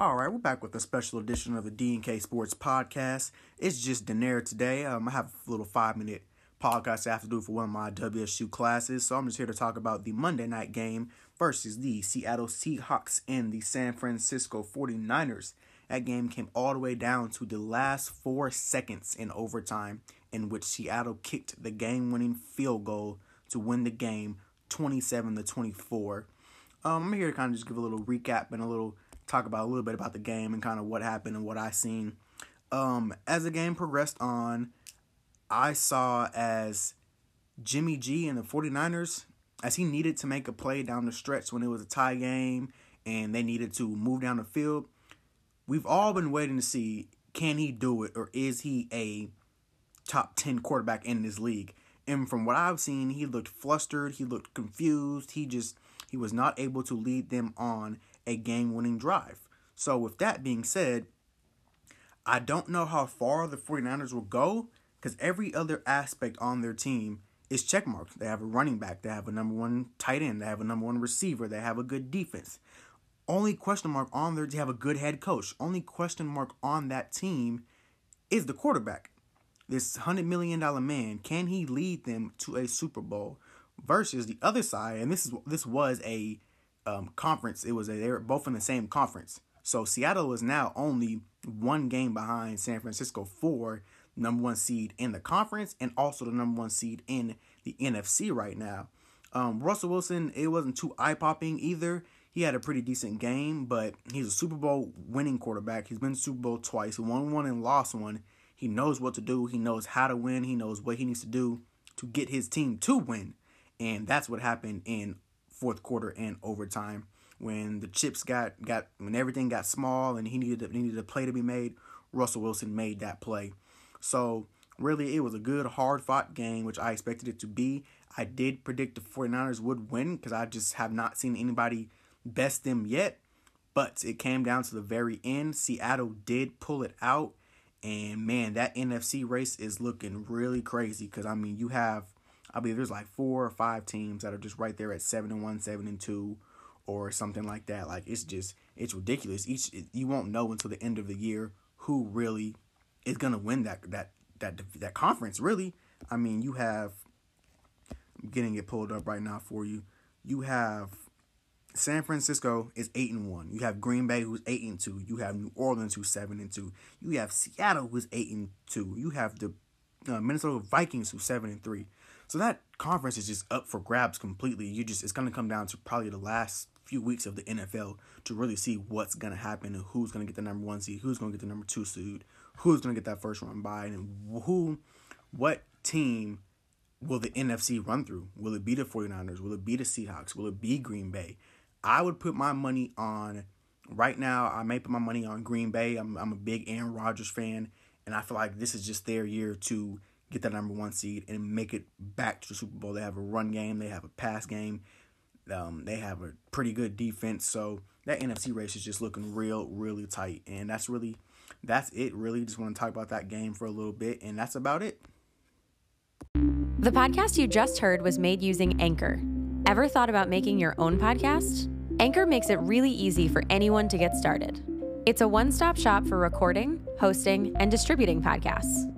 All right, we're back with a special edition of the D&K Sports Podcast. It's just Daenerys today. Um, I have a little five minute podcast I have to do for one of my WSU classes. So I'm just here to talk about the Monday night game versus the Seattle Seahawks and the San Francisco 49ers. That game came all the way down to the last four seconds in overtime, in which Seattle kicked the game winning field goal to win the game 27 to 24. Um, I'm here to kind of just give a little recap and a little talk about a little bit about the game and kind of what happened and what I seen. Um, as the game progressed on, I saw as Jimmy G and the 49ers, as he needed to make a play down the stretch when it was a tie game and they needed to move down the field. We've all been waiting to see can he do it or is he a top 10 quarterback in this league? And from what I've seen, he looked flustered, he looked confused, he just he was not able to lead them on a game winning drive. So, with that being said, I don't know how far the 49ers will go because every other aspect on their team is checkmarked. They have a running back, they have a number one tight end, they have a number one receiver, they have a good defense. Only question mark on there, they have a good head coach. Only question mark on that team is the quarterback. This $100 million man, can he lead them to a Super Bowl? Versus the other side, and this is this was a um, conference. It was a, they were both in the same conference. So Seattle is now only one game behind San Francisco for number one seed in the conference and also the number one seed in the NFC right now. Um, Russell Wilson, it wasn't too eye popping either. He had a pretty decent game, but he's a Super Bowl winning quarterback. He's been Super Bowl twice. Won one and lost one. He knows what to do. He knows how to win. He knows what he needs to do to get his team to win. And that's what happened in fourth quarter and overtime when the chips got got when everything got small and he needed needed a play to be made. Russell Wilson made that play. So really it was a good hard fought game which I expected it to be. I did predict the 49ers would win because I just have not seen anybody best them yet. But it came down to the very end. Seattle did pull it out. And man, that NFC race is looking really crazy because I mean you have I believe there's like four or five teams that are just right there at seven and one, seven and two, or something like that. Like it's just it's ridiculous. Each you won't know until the end of the year who really is gonna win that that that that conference. Really, I mean, you have I'm getting it pulled up right now for you. You have San Francisco is eight and one. You have Green Bay who's eight and two. You have New Orleans who's seven and two. You have Seattle who's eight and two. You have the uh, Minnesota Vikings who's seven and three. So that conference is just up for grabs completely. You just it's gonna come down to probably the last few weeks of the NFL to really see what's gonna happen and who's gonna get the number one seed, who's gonna get the number two seed, who's gonna get that first round bye, and who, what team will the NFC run through? Will it be the 49ers? Will it be the Seahawks? Will it be Green Bay? I would put my money on right now. I may put my money on Green Bay. I'm I'm a big Aaron Rodgers fan, and I feel like this is just their year to get that number one seed and make it back to the Super Bowl. They have a run game, they have a pass game, um, they have a pretty good defense. So that NFC race is just looking real, really tight, and that's really that's it. Really, just want to talk about that game for a little bit, and that's about it. The podcast you just heard was made using Anchor. Ever thought about making your own podcast? Anchor makes it really easy for anyone to get started. It's a one stop shop for recording, hosting, and distributing podcasts.